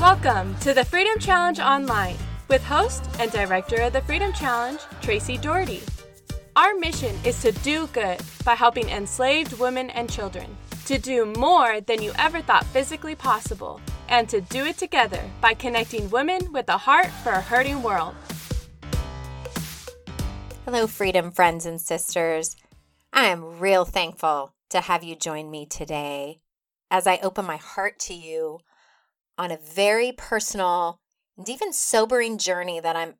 Welcome to the Freedom Challenge Online with host and director of the Freedom Challenge, Tracy Doherty. Our mission is to do good by helping enslaved women and children to do more than you ever thought physically possible, and to do it together by connecting women with a heart for a hurting world. Hello, freedom friends and sisters. I am real thankful to have you join me today as I open my heart to you on a very personal and even sobering journey that I'm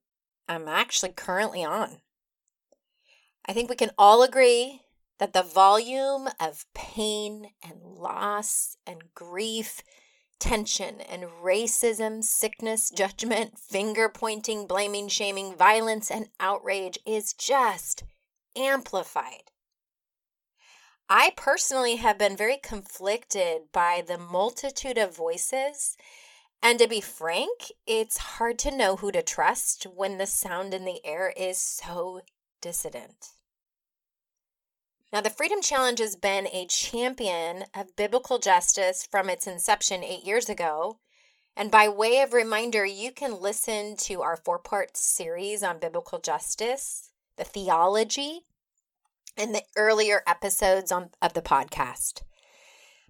I'm actually currently on. I think we can all agree that the volume of pain and loss and grief, tension and racism, sickness, judgment, finger pointing, blaming, shaming, violence, and outrage is just amplified. I personally have been very conflicted by the multitude of voices. And to be frank, it's hard to know who to trust when the sound in the air is so dissident. Now, the Freedom Challenge has been a champion of biblical justice from its inception eight years ago. And by way of reminder, you can listen to our four part series on biblical justice, the theology, and the earlier episodes on, of the podcast.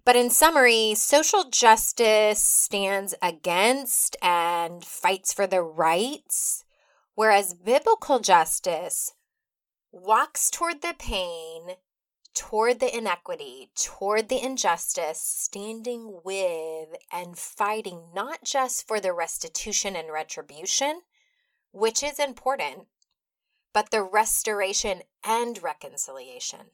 But in summary, social justice stands against and fights for the rights, whereas biblical justice walks toward the pain toward the inequity, toward the injustice, standing with and fighting not just for the restitution and retribution, which is important, but the restoration and reconciliation.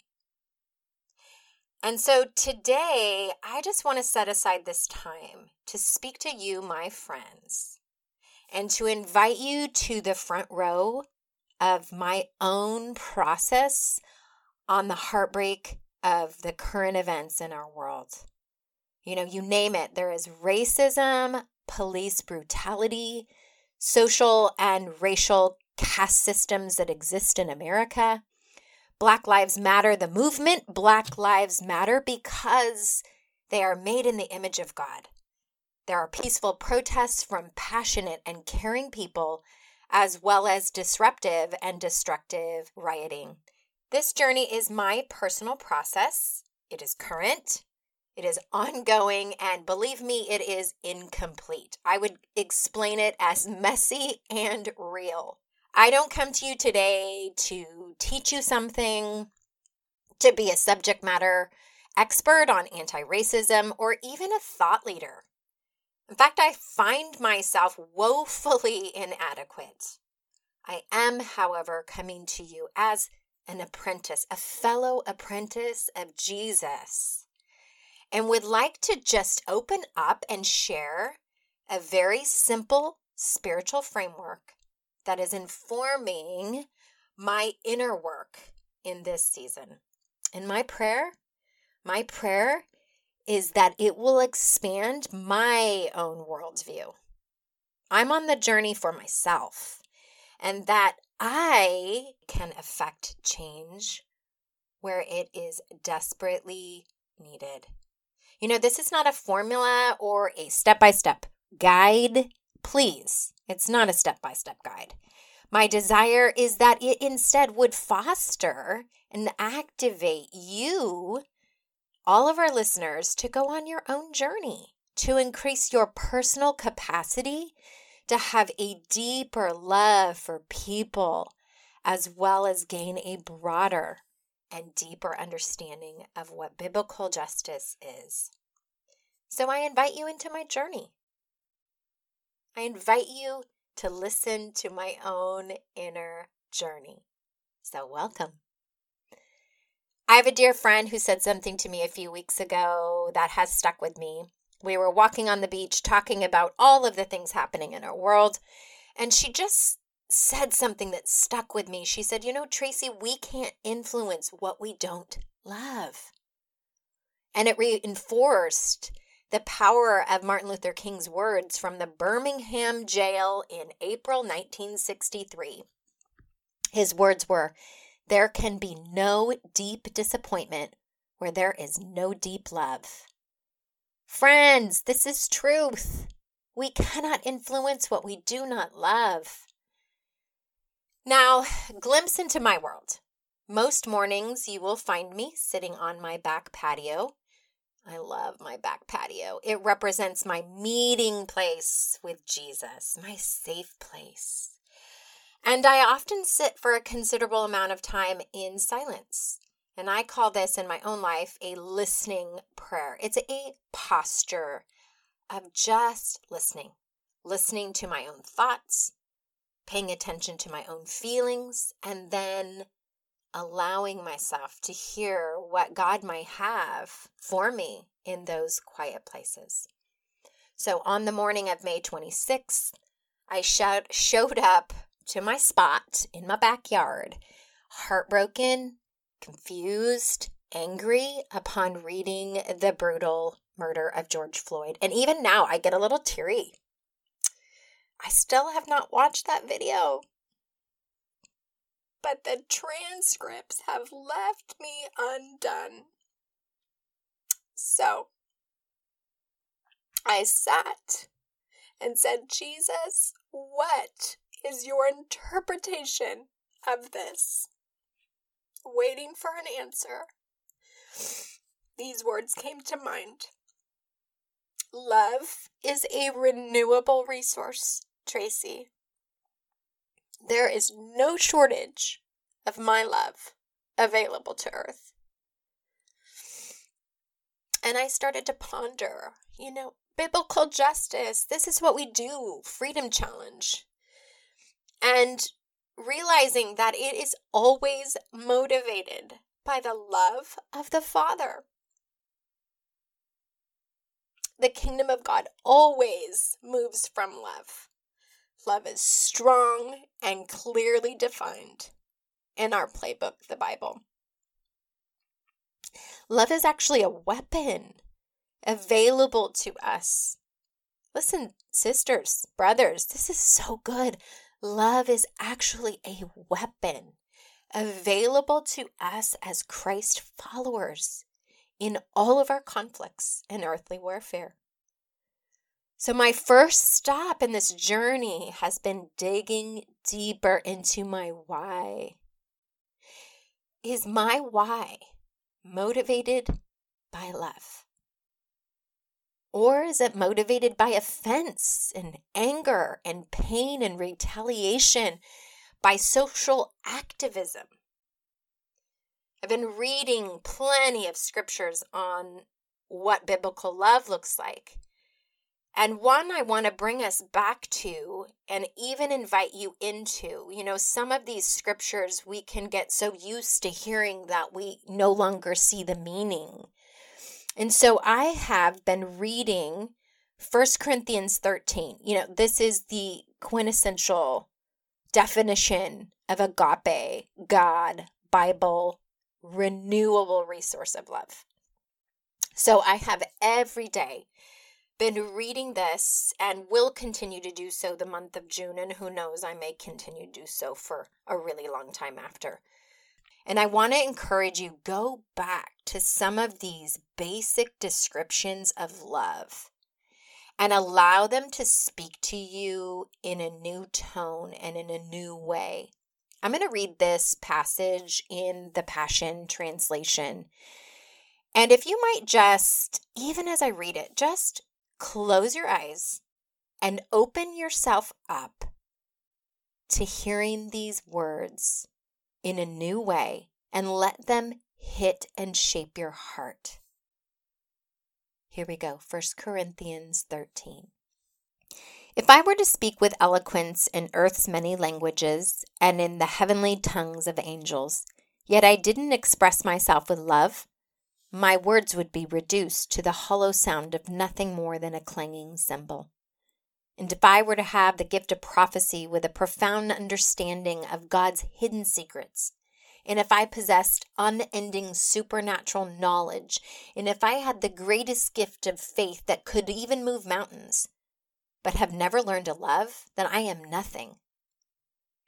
And so today, I just want to set aside this time to speak to you, my friends, and to invite you to the front row of my own process on the heartbreak of the current events in our world. You know, you name it, there is racism, police brutality, social and racial caste systems that exist in America. Black Lives Matter, the movement, Black Lives Matter because they are made in the image of God. There are peaceful protests from passionate and caring people, as well as disruptive and destructive rioting. This journey is my personal process. It is current, it is ongoing, and believe me, it is incomplete. I would explain it as messy and real. I don't come to you today to teach you something, to be a subject matter expert on anti racism, or even a thought leader. In fact, I find myself woefully inadequate. I am, however, coming to you as an apprentice, a fellow apprentice of Jesus, and would like to just open up and share a very simple spiritual framework that is informing my inner work in this season. And my prayer, my prayer is that it will expand my own worldview. I'm on the journey for myself, and that I can affect change where it is desperately needed. You know, this is not a formula or a step by step guide. Please, it's not a step by step guide. My desire is that it instead would foster and activate you, all of our listeners, to go on your own journey, to increase your personal capacity to have a deeper love for people, as well as gain a broader and deeper understanding of what biblical justice is. So I invite you into my journey. I invite you to listen to my own inner journey. So, welcome. I have a dear friend who said something to me a few weeks ago that has stuck with me. We were walking on the beach talking about all of the things happening in our world. And she just said something that stuck with me. She said, You know, Tracy, we can't influence what we don't love. And it reinforced the power of Martin Luther King's words from the Birmingham jail in April 1963. His words were, There can be no deep disappointment where there is no deep love. Friends, this is truth. We cannot influence what we do not love. Now, glimpse into my world. Most mornings, you will find me sitting on my back patio. I love my back patio. It represents my meeting place with Jesus, my safe place. And I often sit for a considerable amount of time in silence. And I call this in my own life a listening prayer. It's a posture of just listening, listening to my own thoughts, paying attention to my own feelings, and then allowing myself to hear what God might have for me in those quiet places. So on the morning of May 26th, I shout, showed up to my spot in my backyard, heartbroken, confused, angry upon reading the brutal murder of George Floyd. And even now, I get a little teary. I still have not watched that video. But the transcripts have left me undone. So I sat and said, Jesus, what is your interpretation of this? Waiting for an answer. These words came to mind. Love is a renewable resource, Tracy. There is no shortage of my love available to Earth. And I started to ponder, you know, biblical justice. This is what we do, Freedom Challenge. And realizing that it is always motivated by the love of the Father. The kingdom of God always moves from love. Love is strong and clearly defined in our playbook, the Bible. Love is actually a weapon available to us. Listen, sisters, brothers, this is so good. Love is actually a weapon available to us as Christ followers in all of our conflicts and earthly warfare. So, my first stop in this journey has been digging deeper into my why. Is my why motivated by love? Or is it motivated by offense and anger and pain and retaliation, by social activism? I've been reading plenty of scriptures on what biblical love looks like. And one I want to bring us back to and even invite you into. You know, some of these scriptures we can get so used to hearing that we no longer see the meaning. And so I have been reading First Corinthians 13. You know, this is the quintessential definition of agape, God, Bible, renewable resource of love. So I have every day been reading this and will continue to do so the month of June. And who knows, I may continue to do so for a really long time after. And I want to encourage you go back to some of these basic descriptions of love and allow them to speak to you in a new tone and in a new way. I'm going to read this passage in the Passion Translation. And if you might just, even as I read it, just close your eyes and open yourself up to hearing these words in a new way and let them hit and shape your heart. Here we go, 1 Corinthians 13. If I were to speak with eloquence in earth's many languages and in the heavenly tongues of angels, yet I didn't express myself with love, my words would be reduced to the hollow sound of nothing more than a clanging cymbal. And if I were to have the gift of prophecy with a profound understanding of God's hidden secrets, and if I possessed unending supernatural knowledge, and if I had the greatest gift of faith that could even move mountains, but have never learned to love, then I am nothing.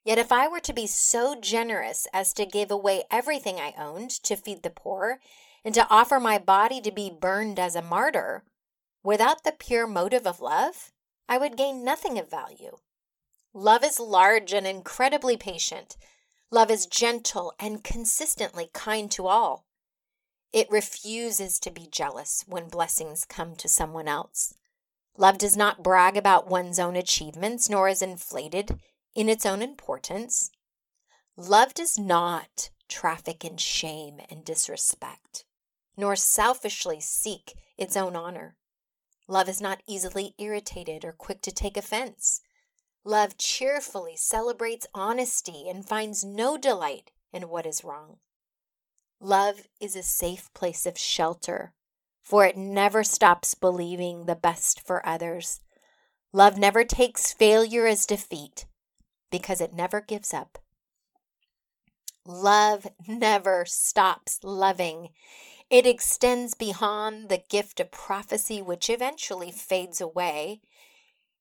Yet if I were to be so generous as to give away everything I owned to feed the poor, and to offer my body to be burned as a martyr, without the pure motive of love, I would gain nothing of value. Love is large and incredibly patient. Love is gentle and consistently kind to all. It refuses to be jealous when blessings come to someone else. Love does not brag about one's own achievements, nor is inflated in its own importance. Love does not traffic in shame and disrespect, nor selfishly seek its own honor. Love is not easily irritated or quick to take offense. Love cheerfully celebrates honesty and finds no delight in what is wrong. Love is a safe place of shelter, for it never stops believing the best for others. Love never takes failure as defeat because it never gives up. Love never stops loving. It extends beyond the gift of prophecy, which eventually fades away,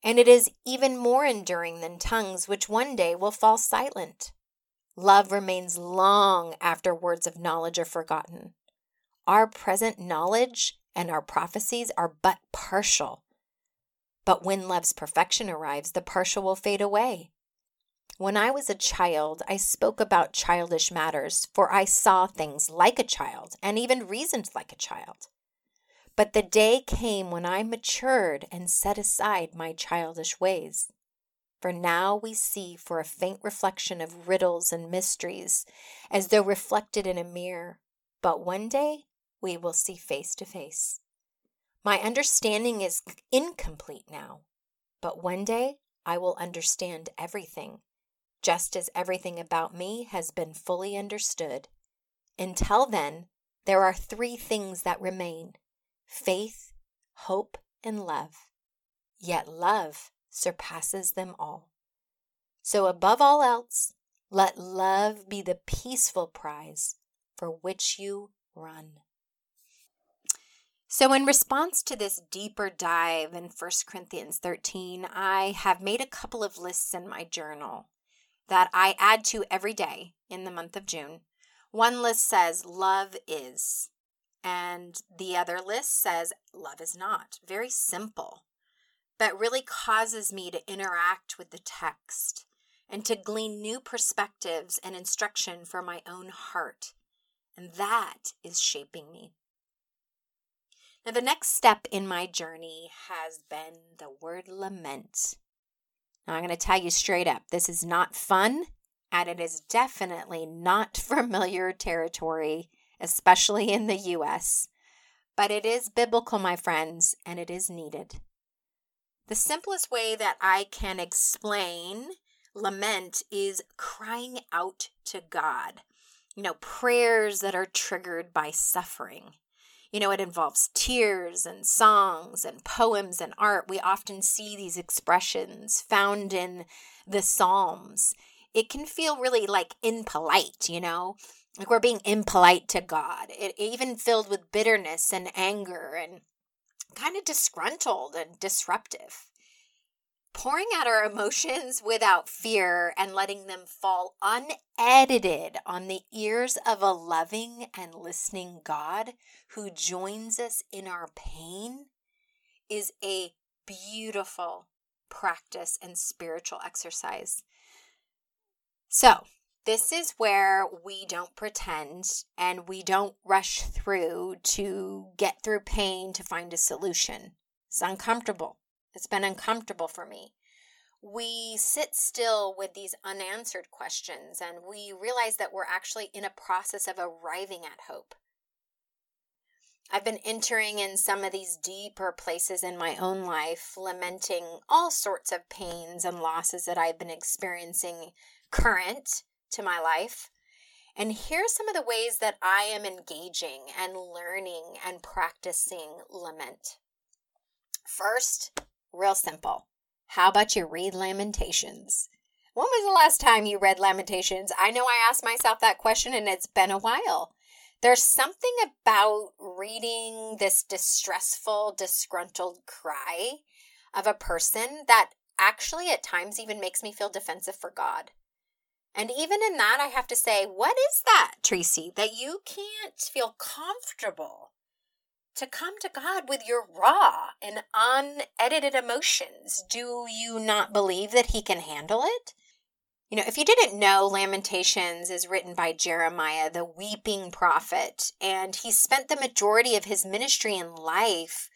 and it is even more enduring than tongues, which one day will fall silent. Love remains long after words of knowledge are forgotten. Our present knowledge and our prophecies are but partial. But when love's perfection arrives, the partial will fade away. When I was a child, I spoke about childish matters, for I saw things like a child and even reasoned like a child. But the day came when I matured and set aside my childish ways. For now we see for a faint reflection of riddles and mysteries, as though reflected in a mirror. But one day we will see face to face. My understanding is incomplete now, but one day I will understand everything just as everything about me has been fully understood. Until then, there are three things that remain faith, hope, and love. Yet love surpasses them all. So, above all else, let love be the peaceful prize for which you run. So, in response to this deeper dive in 1 Corinthians 13, I have made a couple of lists in my journal that I add to every day in the month of June. One list says love is, and the other list says love is not. Very simple, but really causes me to interact with the text and to glean new perspectives and instruction for my own heart. And that is shaping me. Now, the next step in my journey has been the word lament. Now, I'm going to tell you straight up this is not fun, and it is definitely not familiar territory, especially in the US. But it is biblical, my friends, and it is needed. The simplest way that I can explain lament is crying out to God. You know, prayers that are triggered by suffering. You know, it involves tears and songs and poems and art. We often see these expressions found in the Psalms. It can feel really like impolite, you know, like we're being impolite to God. It even filled with bitterness and anger and kind of disgruntled and disruptive pouring out our emotions without fear and letting them fall unedited on the ears of a loving and listening God who joins us in our pain is a beautiful practice and spiritual exercise. So, this is where we don't pretend and we don't rush through to get through pain to find a solution. It's uncomfortable. It's been uncomfortable for me. We sit still with these unanswered questions and we realize that we're actually in a process of arriving at hope. I've been entering in some of these deeper places in my own life, lamenting all sorts of pains and losses that I've been experiencing current to my life. And here's some of the ways that I am engaging and learning and practicing lament. First, Real simple. How about you read Lamentations? When was the last time you read Lamentations? I know I asked myself that question and it's been a while. There's something about reading this distressful, disgruntled cry of a person that actually at times even makes me feel defensive for God. And even in that, I have to say, what is that, Tracy, that you can't feel comfortable to come to God with your raw and unedited emotions. Do you not believe that He can handle it? You know, if you didn't know, Lamentations is written by Jeremiah, the weeping prophet, and he spent the majority of his ministry and life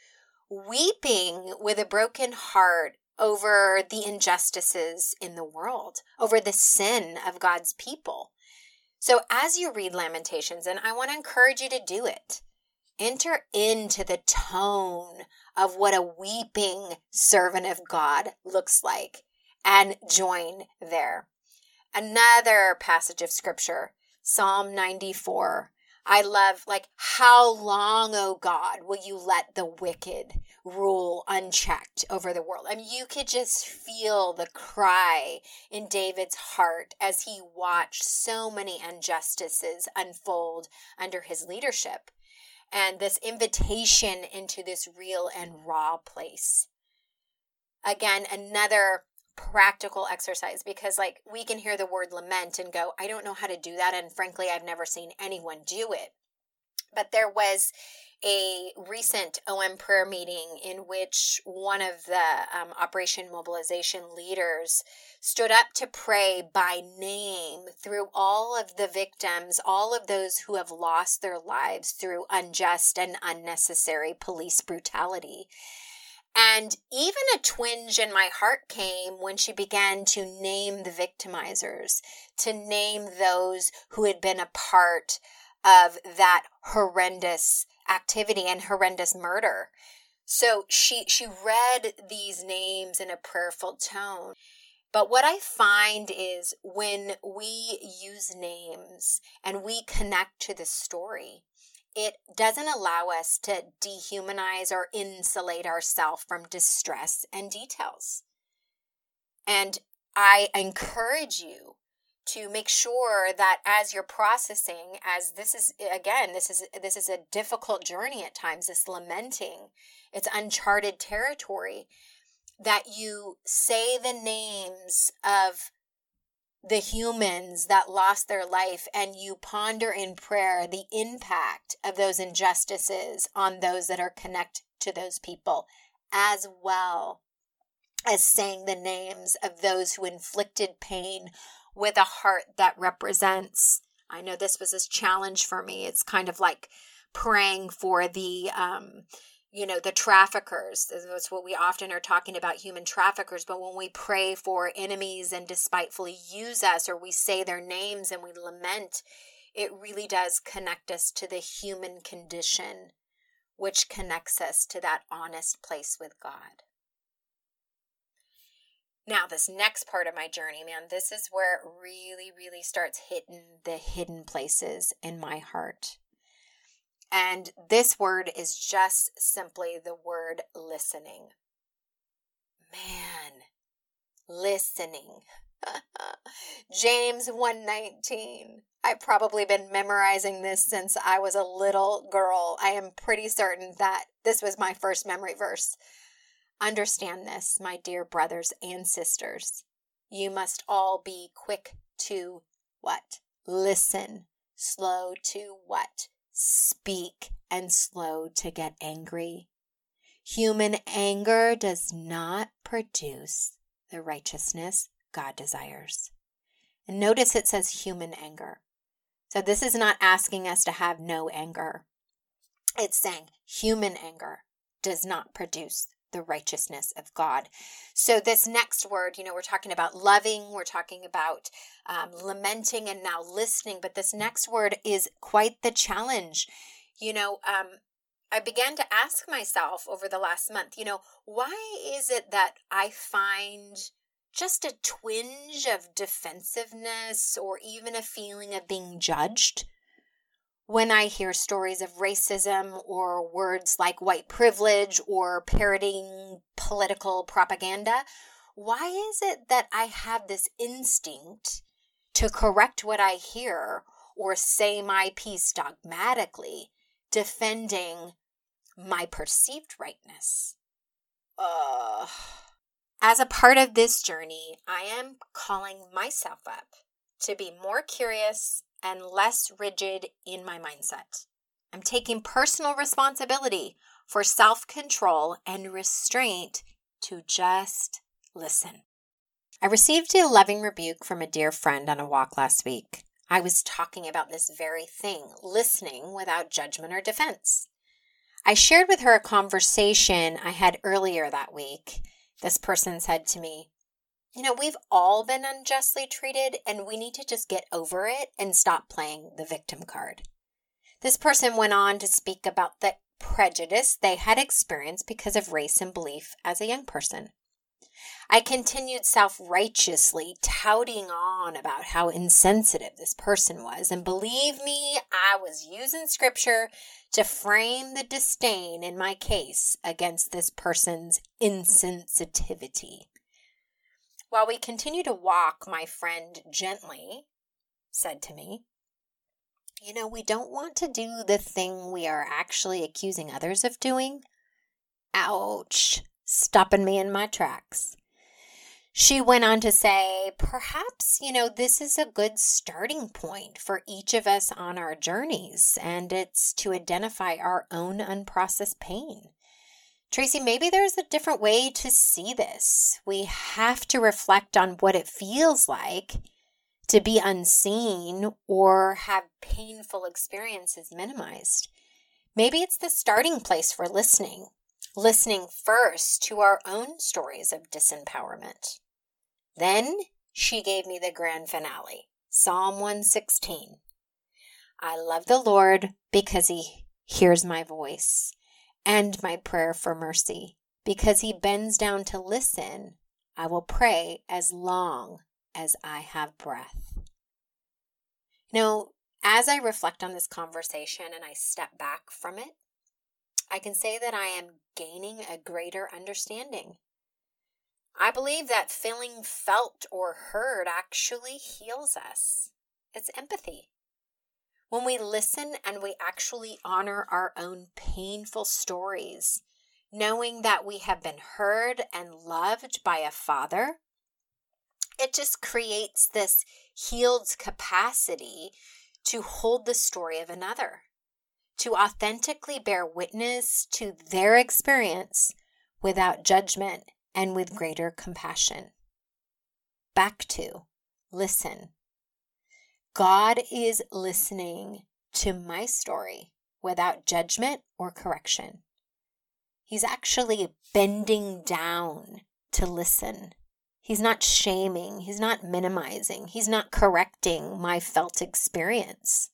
weeping with a broken heart over the injustices in the world, over the sin of God's people. So, as you read Lamentations, and I want to encourage you to do it, enter into the tone of what a weeping servant of God looks like and join there. Another passage of scripture, Psalm 94. I love, like, how long, oh God, will you let the wicked rule unchecked over the world? I mean, you could just feel the cry in David's heart as he watched so many injustices unfold under his leadership and this invitation into this real and raw place. Again, another practical exercise because like we can hear the word lament and go i don't know how to do that and frankly i've never seen anyone do it but there was a recent om prayer meeting in which one of the um, operation mobilization leaders stood up to pray by name through all of the victims all of those who have lost their lives through unjust and unnecessary police brutality. And even a twinge in my heart came when she began to name the victimizers, to name those who had been a part of that horrendous activity and horrendous murder. So she she read these names in a prayerful tone. But what I find is when we use names and we connect to the story, it doesn't allow us to dehumanize or insulate ourselves from distress and details. And I encourage you to make sure that as you're processing as this is again this is this is a difficult journey at times this lamenting it's uncharted territory that you say the names of the humans that lost their life and you ponder in prayer the impact of those injustices on those that are connected to those people, as well as saying the names of those who inflicted pain with a heart that represents. I know this was a challenge for me. It's kind of like praying for the um, you know, the traffickers. That's what we often are talking about human traffickers. But when we pray for enemies and despitefully use us, or we say their names and we lament, it really does connect us to the human condition, which connects us to that honest place with God. Now, this next part of my journey, man, this is where it really, really starts hitting the hidden places in my heart. And this word is just simply the word listening. Man, listening. James 119. I've probably been memorizing this since I was a little girl. I am pretty certain that this was my first memory verse. Understand this, my dear brothers and sisters. You must all be quick to what? Listen. Slow to what? speak, and slow to get angry. Human anger does not produce the righteousness God desires. And notice it says human anger. So this is not asking us to have no anger. It's saying human anger does not produce the righteousness of God. So, this next word, you know, we're talking about loving, we're talking about um, lamenting, and now listening. But this next word is quite the challenge. You know, um, I began to ask myself over the last month, you know, why is it that I find just a twinge of defensiveness or even a feeling of being judged when I hear stories of racism or words like white privilege or parroting political propaganda, why is it that I have this instinct to correct what I hear or say my piece dogmatically, defending my perceived rightness? As a part of this journey, I am calling myself up to be more curious and less rigid in my mindset. I'm taking personal responsibility for self control and restraint to just listen. I received a loving rebuke from a dear friend on a walk last week. I was talking about this very thing, listening without judgment or defense. I shared with her a conversation I had earlier that week. This person said to me, You know, we've all been unjustly treated, and we need to just get over it and stop playing the victim card. This person went on to speak about the prejudice they had experienced because of race and belief as a young person. I continued self righteously touting on about how insensitive this person was. And believe me, I was using scripture to frame the disdain in my case against this person's insensitivity. While we continue to walk, my friend gently said to me, You know, we don't want to do the thing we are actually accusing others of doing. Ouch stopping me in my tracks. She went on to say, perhaps, you know, this is a good starting point for each of us on our journeys, and it's to identify our own unprocessed pain. Tracy, maybe there's a different way to see this. We have to reflect on what it feels like to be unseen or have painful experiences minimized. Maybe it's the starting place for listening, listening first to our own stories of disempowerment. Then she gave me the grand finale Psalm 116. I love the Lord because he hears my voice and my prayer for mercy. Because he bends down to listen, I will pray as long as I have breath. Now, as I reflect on this conversation and I step back from it, I can say that I am gaining a greater understanding. I believe that feeling felt or heard actually heals us. It's empathy. When we listen and we actually honor our own painful stories, knowing that we have been heard and loved by a father, it just creates this healed capacity to hold the story of another to authentically bear witness to their experience without judgment and with greater compassion. Back to listen. God is listening to my story without judgment or correction. He's actually bending down to listen. He's not shaming. He's not minimizing. He's not correcting my felt experience.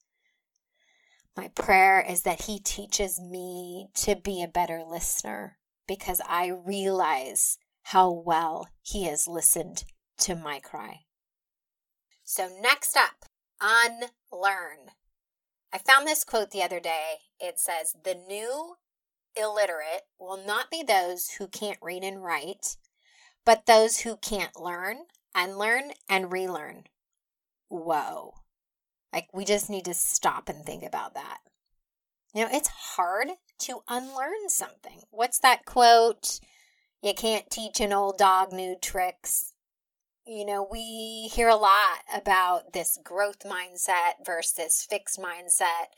My prayer is that He teaches me to be a better listener because I realize how well He has listened to my cry. So, next up, unlearn. I found this quote the other day. It says, The new illiterate will not be those who can't read and write, but those who can't learn, unlearn, and relearn. Whoa. Like, we just need to stop and think about that. You know, it's hard to unlearn something. What's that quote? You can't teach an old dog new tricks. You know, we hear a lot about this growth mindset versus fixed mindset.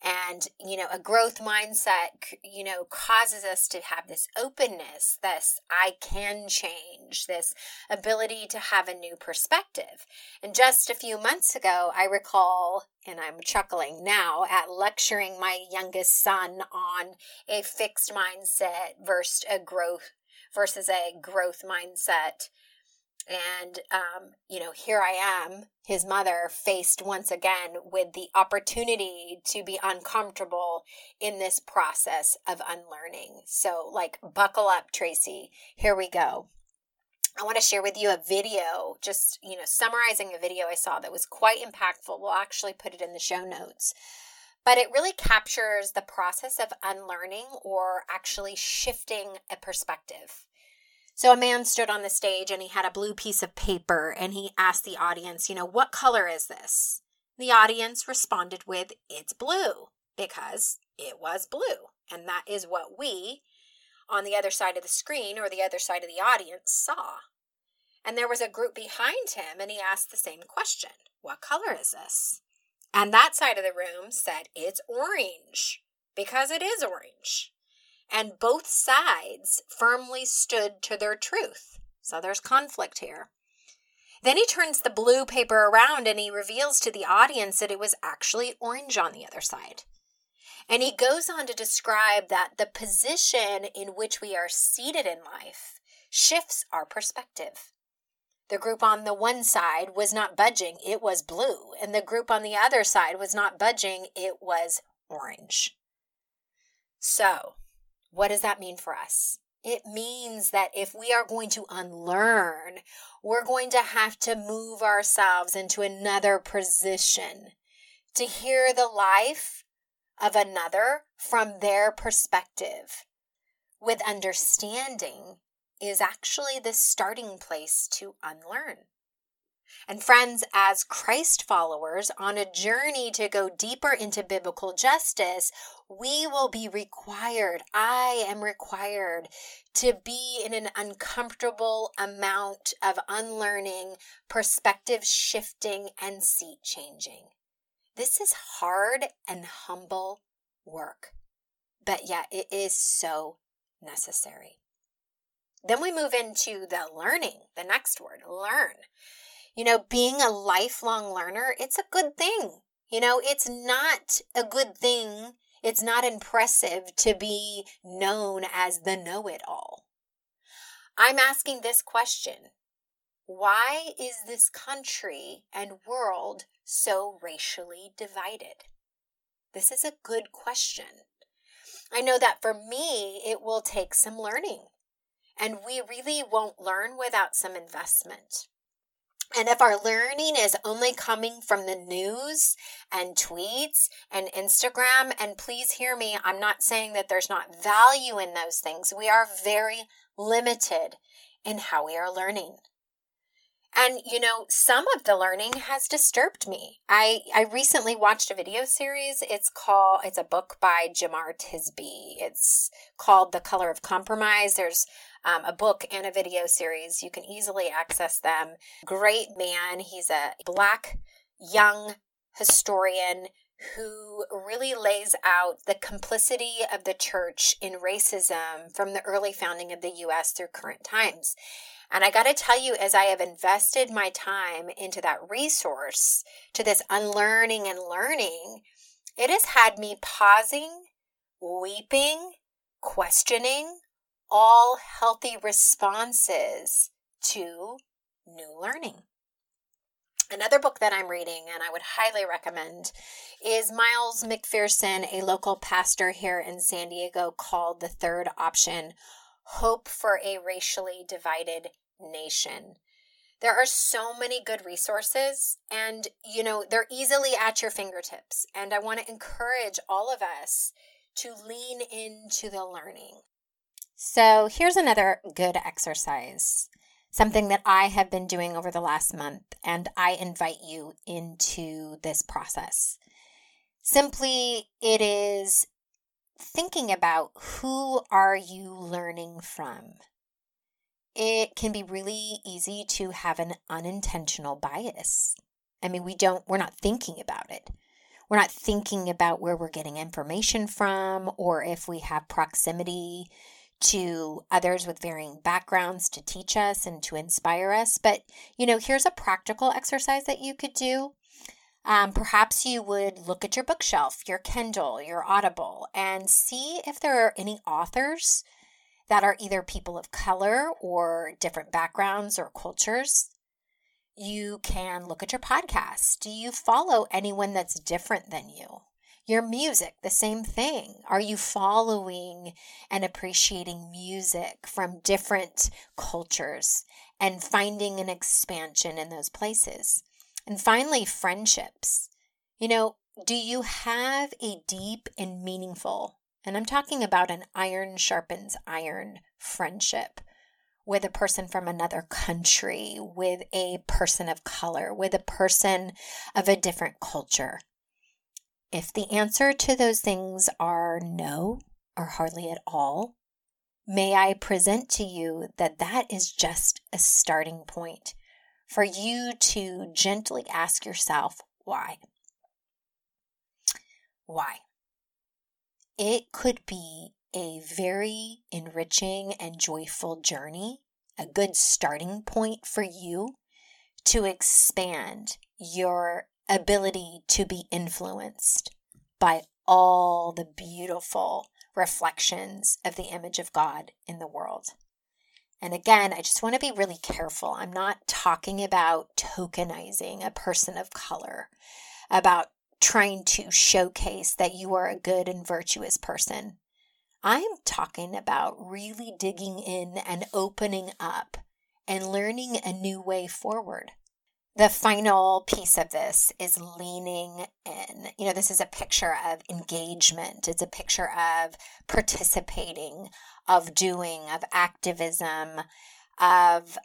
And, you know, a growth mindset, you know, causes us to have this openness, this I can change, this ability to have a new perspective. And just a few months ago, I recall, and I'm chuckling now, at lecturing my youngest son on a fixed mindset versus a growth versus a growth mindset and, um, you know, here I am, his mother, faced once again with the opportunity to be uncomfortable in this process of unlearning. So, like, buckle up, Tracy. Here we go. I want to share with you a video, just, you know, summarizing a video I saw that was quite impactful. We'll actually put it in the show notes. But it really captures the process of unlearning or actually shifting a perspective. So a man stood on the stage and he had a blue piece of paper and he asked the audience, you know, what color is this? The audience responded with, it's blue, because it was blue. And that is what we on the other side of the screen or the other side of the audience saw. And there was a group behind him and he asked the same question What color is this? And that side of the room said it's orange because it is orange. And both sides firmly stood to their truth. So there's conflict here. Then he turns the blue paper around and he reveals to the audience that it was actually orange on the other side. And he goes on to describe that the position in which we are seated in life shifts our perspective. The group on the one side was not budging, it was blue. And the group on the other side was not budging, it was orange. So, what does that mean for us? It means that if we are going to unlearn, we're going to have to move ourselves into another position to hear the life of another from their perspective with understanding is actually the starting place to unlearn. And friends, as Christ followers on a journey to go deeper into biblical justice, we will be required, I am required to be in an uncomfortable amount of unlearning, perspective shifting, and seat changing. This is hard and humble work, but yet it is so necessary. Then we move into the learning, the next word, learn. You know, being a lifelong learner, it's a good thing. You know, it's not a good thing. It's not impressive to be known as the know it all. I'm asking this question Why is this country and world so racially divided? This is a good question. I know that for me, it will take some learning. And we really won't learn without some investment. And if our learning is only coming from the news and tweets and Instagram, and please hear me, I'm not saying that there's not value in those things. We are very limited in how we are learning. And you know, some of the learning has disturbed me. I I recently watched a video series. It's called it's a book by Jemar Tisby. It's called The Color of Compromise. There's um, a book and a video series. You can easily access them. Great man. He's a black young historian who really lays out the complicity of the church in racism from the early founding of the US through current times. And I got to tell you, as I have invested my time into that resource, to this unlearning and learning, it has had me pausing, weeping, questioning, all healthy responses to new learning. Another book that I'm reading and I would highly recommend is Miles McPherson, a local pastor here in San Diego, called The Third Option Hope for a Racially Divided Nation. There are so many good resources, and you know, they're easily at your fingertips. And I want to encourage all of us to lean into the learning. So, here's another good exercise, something that I have been doing over the last month, and I invite you into this process. Simply, it is thinking about who are you learning from? It can be really easy to have an unintentional bias. I mean, we don't, we're not thinking about it. We're not thinking about where we're getting information from or if we have proximity to others with varying backgrounds to teach us and to inspire us. But, you know, here's a practical exercise that you could do. Um, perhaps you would look at your bookshelf, your Kindle, your Audible, and see if there are any authors that are either people of color or different backgrounds or cultures. You can look at your podcast. Do you follow anyone that's different than you? Your music, the same thing. Are you following and appreciating music from different cultures and finding an expansion in those places? And finally, friendships. You know, do you have a deep and meaningful, and I'm talking about an iron sharpens iron friendship with a person from another country, with a person of color, with a person of a different culture? If the answer to those things are no or hardly at all, may I present to you that that is just a starting point for you to gently ask yourself why. Why? It could be a very enriching and joyful journey, a good starting point for you to expand your ability to be influenced by all the beautiful reflections of the image of God in the world. And again, I just want to be really careful. I'm not talking about tokenizing a person of color, about trying to showcase that you are a good and virtuous person. I'm talking about really digging in and opening up and learning a new way forward. The final piece of this is leaning in. You know, this is a picture of engagement, it's a picture of participating, of doing, of activism, of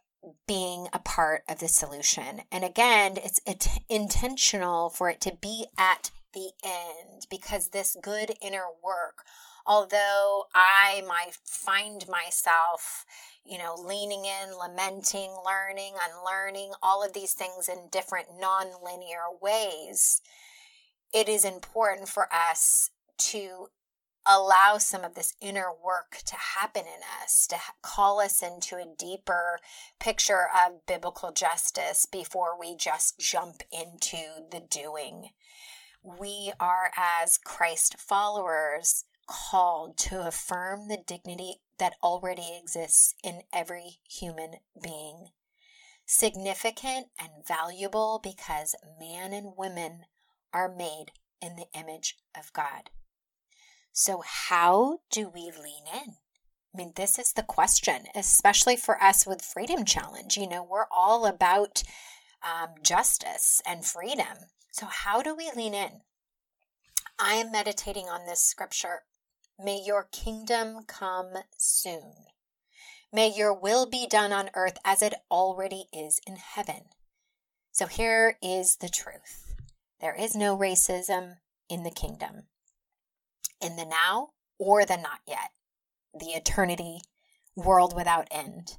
being a part of the solution. And again, it's, intentional for it to be at the end because this good inner work although I might find myself, you know, leaning in, lamenting, learning, unlearning, all of these things in different non-linear ways, it is important for us to allow some of this inner work to happen in us, to call us into a deeper picture of biblical justice before we just jump into the doing. We are, as Christ followers, called to affirm the dignity that already exists in every human being. Significant and valuable because man and women are made in the image of God. So, how do we lean in? I mean, this is the question, especially for us with Freedom Challenge. You know, we're all about um, justice and freedom. So, how do we lean in? I am meditating on this scripture May your kingdom come soon. May your will be done on earth as it already is in heaven. So here is the truth there is no racism in the kingdom, in the now or the not yet, the eternity, world without end.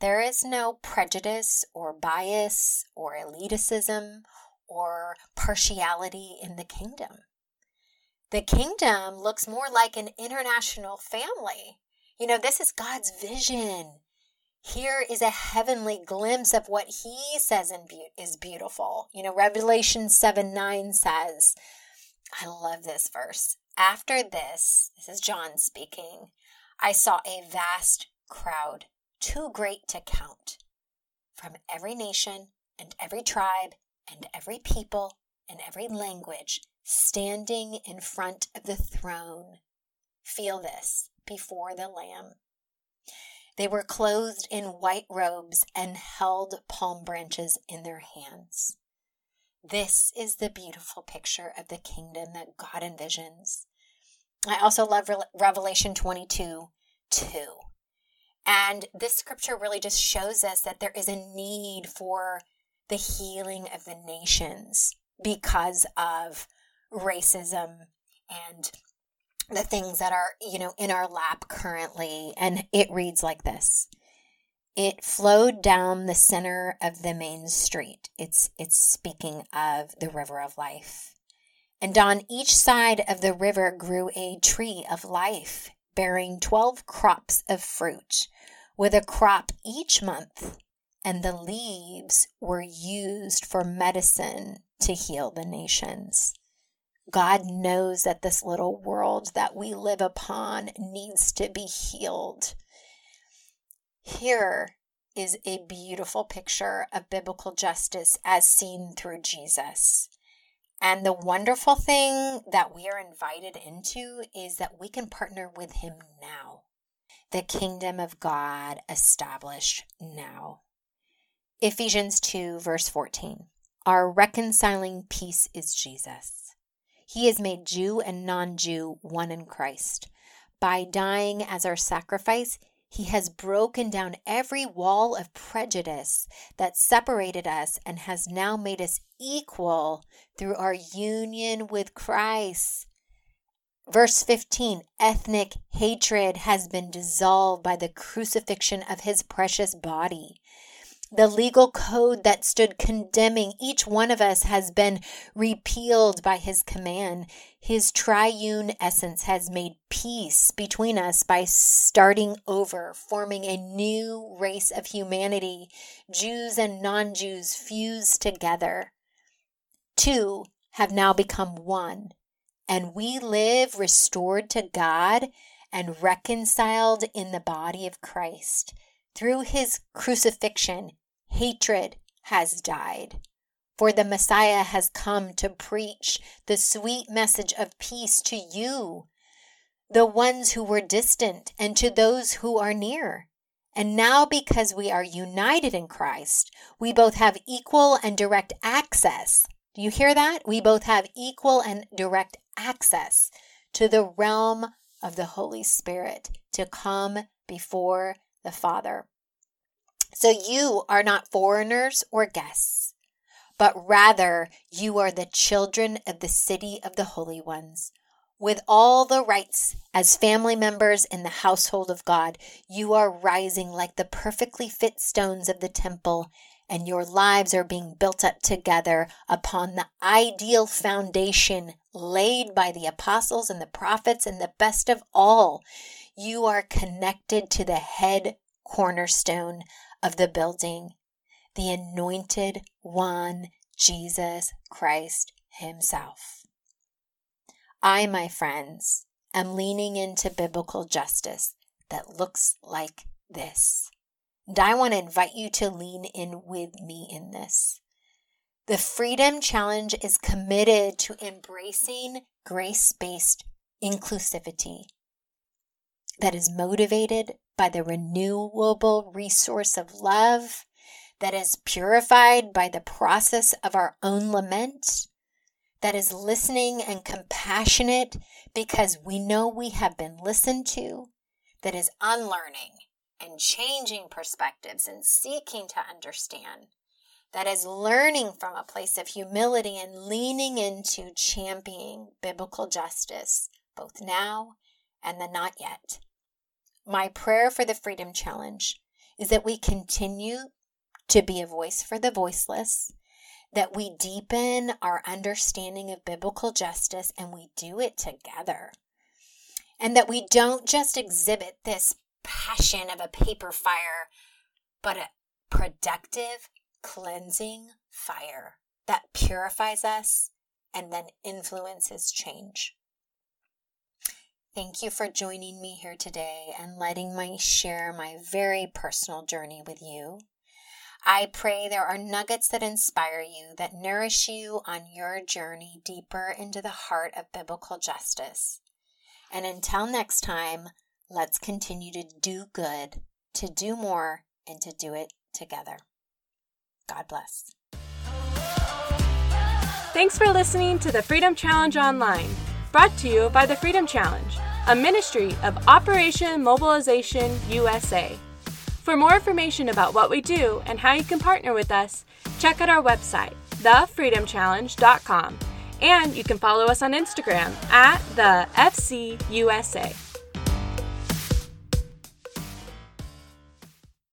There is no prejudice or bias or elitism or partiality in the kingdom. The kingdom looks more like an international family. You know, this is God's vision. Here is a heavenly glimpse of what he says is beautiful. You know, Revelation 7 9 says, I love this verse. After this, this is John speaking, I saw a vast crowd, too great to count, from every nation and every tribe and every people and every language standing in front of the throne. Feel this before the Lamb. They were clothed in white robes and held palm branches in their hands. This is the beautiful picture of the kingdom that God envisions. I also love Revelation 22 2. And this scripture really just shows us that there is a need for the healing of the nations because of racism and the things that are, you know, in our lap currently. And it reads like this. It flowed down the center of the main street. It's it's speaking of the river of life. And on each side of the river grew a tree of life, bearing 12 crops of fruit, with a crop each month, and the leaves were used for medicine to heal the nations. God knows that this little world that we live upon needs to be healed. Here is a beautiful picture of biblical justice as seen through Jesus. And the wonderful thing that we are invited into is that we can partner with Him now. The kingdom of God established now. Ephesians 2, verse 14. Our reconciling peace is Jesus. He has made Jew and non Jew one in Christ. By dying as our sacrifice, he has broken down every wall of prejudice that separated us and has now made us equal through our union with Christ. Verse 15 ethnic hatred has been dissolved by the crucifixion of his precious body. The legal code that stood condemning each one of us has been repealed by his command. His triune essence has made peace between us by starting over, forming a new race of humanity, Jews and non Jews fused together. Two have now become one, and we live restored to God and reconciled in the body of Christ. Through his crucifixion, hatred has died. For the Messiah has come to preach the sweet message of peace to you, the ones who were distant, and to those who are near. And now, because we are united in Christ, we both have equal and direct access. Do you hear that? We both have equal and direct access to the realm of the Holy Spirit to come before the Father. So you are not foreigners or guests, but rather you are the children of the city of the holy ones. With all the rights as family members in the household of God, you are rising like the perfectly fit stones of the temple, and your lives are being built up together upon the ideal foundation laid by the apostles and the prophets, and the best of all, you are connected to the head cornerstone of the building, the anointed one, Jesus Christ Himself. I, my friends, am leaning into biblical justice that looks like this. And I want to invite you to lean in with me in this. The Freedom Challenge is committed to embracing grace based inclusivity that is motivated by the renewable resource of love, that is purified by the process of our own lament, that is listening and compassionate because we know we have been listened to, that is unlearning and changing perspectives and seeking to understand, that is learning from a place of humility and leaning into championing biblical justice, both now and the not yet. My prayer for the Freedom Challenge is that we continue to be a voice for the voiceless, that we deepen our understanding of biblical justice and we do it together. And that we don't just exhibit this passion of a paper fire, but a productive, cleansing fire that purifies us and then influences change. Thank you for joining me here today and letting me share my very personal journey with you. I pray there are nuggets that inspire you, that nourish you on your journey deeper into the heart of biblical justice. And until next time, let's continue to do good, to do more, and to do it together. God bless. Thanks for listening to the Freedom Challenge Online brought to you by the Freedom Challenge, a ministry of Operation Mobilization USA. For more information about what we do and how you can partner with us, check out our website, thefreedomchallenge.com, and you can follow us on Instagram at the FCUSA.